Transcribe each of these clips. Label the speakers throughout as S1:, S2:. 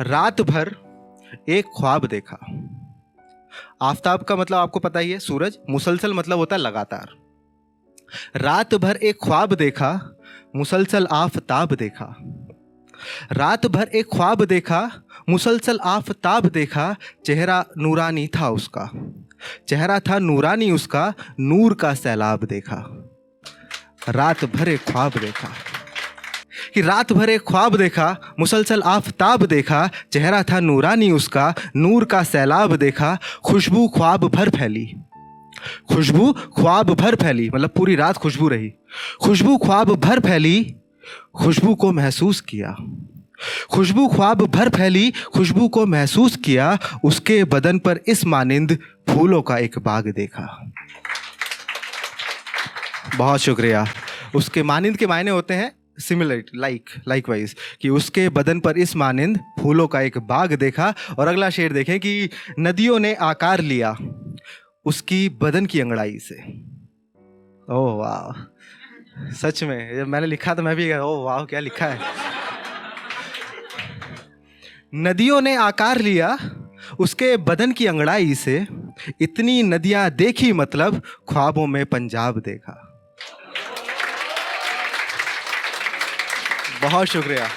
S1: रात भर एक ख्वाब देखा। आफताब का मतलब आपको पता ही है, सूरज, मुसलसल मतलब होता है लगातार। रात भर एक ख्वाब देखा, मुसलसल आफताब देखा। रात भर एक ख्वाब देखा, मुसलसल आफताब देखा, चेहरा नूरानी था उसका। चेहरा था नूरानी, उसका नूर का सैलाब देखा। रात भर एक ख्वाब देखा। कि रात भर एक ख्वाब देखा, मुसलसल आफताब देखा, चेहरा था नूरानी उसका, नूर का सैलाब देखा, खुशबू ख्वाब भर फैली। खुशबू ख्वाब भर फैली मतलब पूरी रात खुशबू रही। खुशबू ख्वाब भर फैली, खुशबू को महसूस किया। खुशबू ख्वाब भर फैली, खुशबू को महसूस किया, उसके बदन पर इस मानिंद फूलों का एक बाग देखा। बहुत शुक्रिया। उसके मानिंद के मायने होते हैं सिमिलर लाइक लाइक वाइज कि उसके बदन पर इस मानिंद फूलों का एक बाग देखा और अगला शेर देखें कि नदियों ने आकार लिया उसकी बदन की अंगड़ाई से। ओह, वाह। सच में, जब मैंने लिखा तो मैं भी ओह, वाह, क्या लिखा है? नदियों ने आकार लिया उसके बदन की अंगड़ाई से, इतनी नदियाँ देखी मतलब ख्वाबों में पंजाब देखा। बहुत शुक्रिया।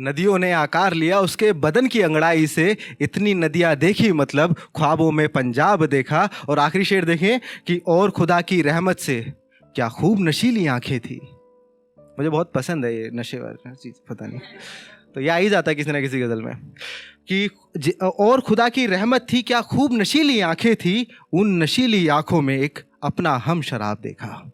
S1: नदियों ने आकार लिया, उसके बदन की अंगड़ाई से इतनी नदियाँ देखी मतलब ख्वाबों में पंजाब देखा और आखिरी शेर देखें कि और खुदा की रहमत से क्या खूब नशीली आँखें थी। मुझे बहुत पसंद है ये नशे वाला चीज़, पता नहीं। तो ये आ ही जाता है किसी ना किसी गज़ल में कि और खुदा की रहमत थी, क्या खूब नशीली आँखें थी, उन नशीली आँखों में एक अपना हम शराब देखा।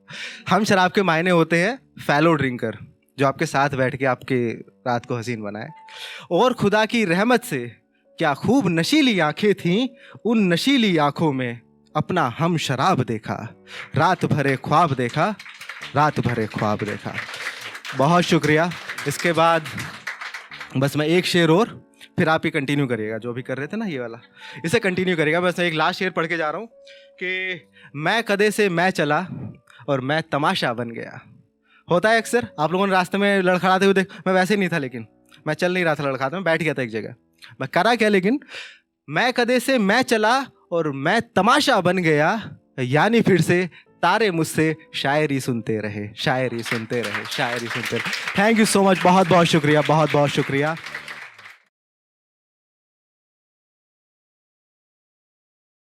S1: हम शराब के मायने होते हैं फैलो ड्रिंकर जो आपके साथ बैठ के आपके रात को हसीन बनाए। और खुदा की रहमत से क्या खूब नशीली आँखें थीं, उन नशीली आँखों में अपना हम शराब देखा, रात भरे ख्वाब देखा, रात भरे ख्वाब देखा। बहुत शुक्रिया। इसके बाद बस मैं एक शेर और, फिर आप ही कंटिन्यू करिएगा, जो भी कर रहे थे ना ये वाला। इसे कंटिन्यू करिएगा। बस मैं एक लास्ट शेर पढ़ के जा रहा हूँ कि मैं कदे से मैं चला और मैं तमाशा बन गया। होता है अक्सर। आप लोगों ने रास्ते में लड़खड़ाते हुए देख, मैं वैसे ही नहीं था लेकिन। मैं चल नहीं रहा था लड़खाते मैं बैठ गया था एक जगह। मैं करा क्या लेकिन, मैं कदे से मैं चला और मैं तमाशा बन गया, यानी फिर से तारे मुझसे शायरी सुनते रहे, शायरी सुनते रहे, शायरी सुनते रहे। थैंक यू सो मच बहुत बहुत शुक्रिया बहुत बहुत शुक्रिया।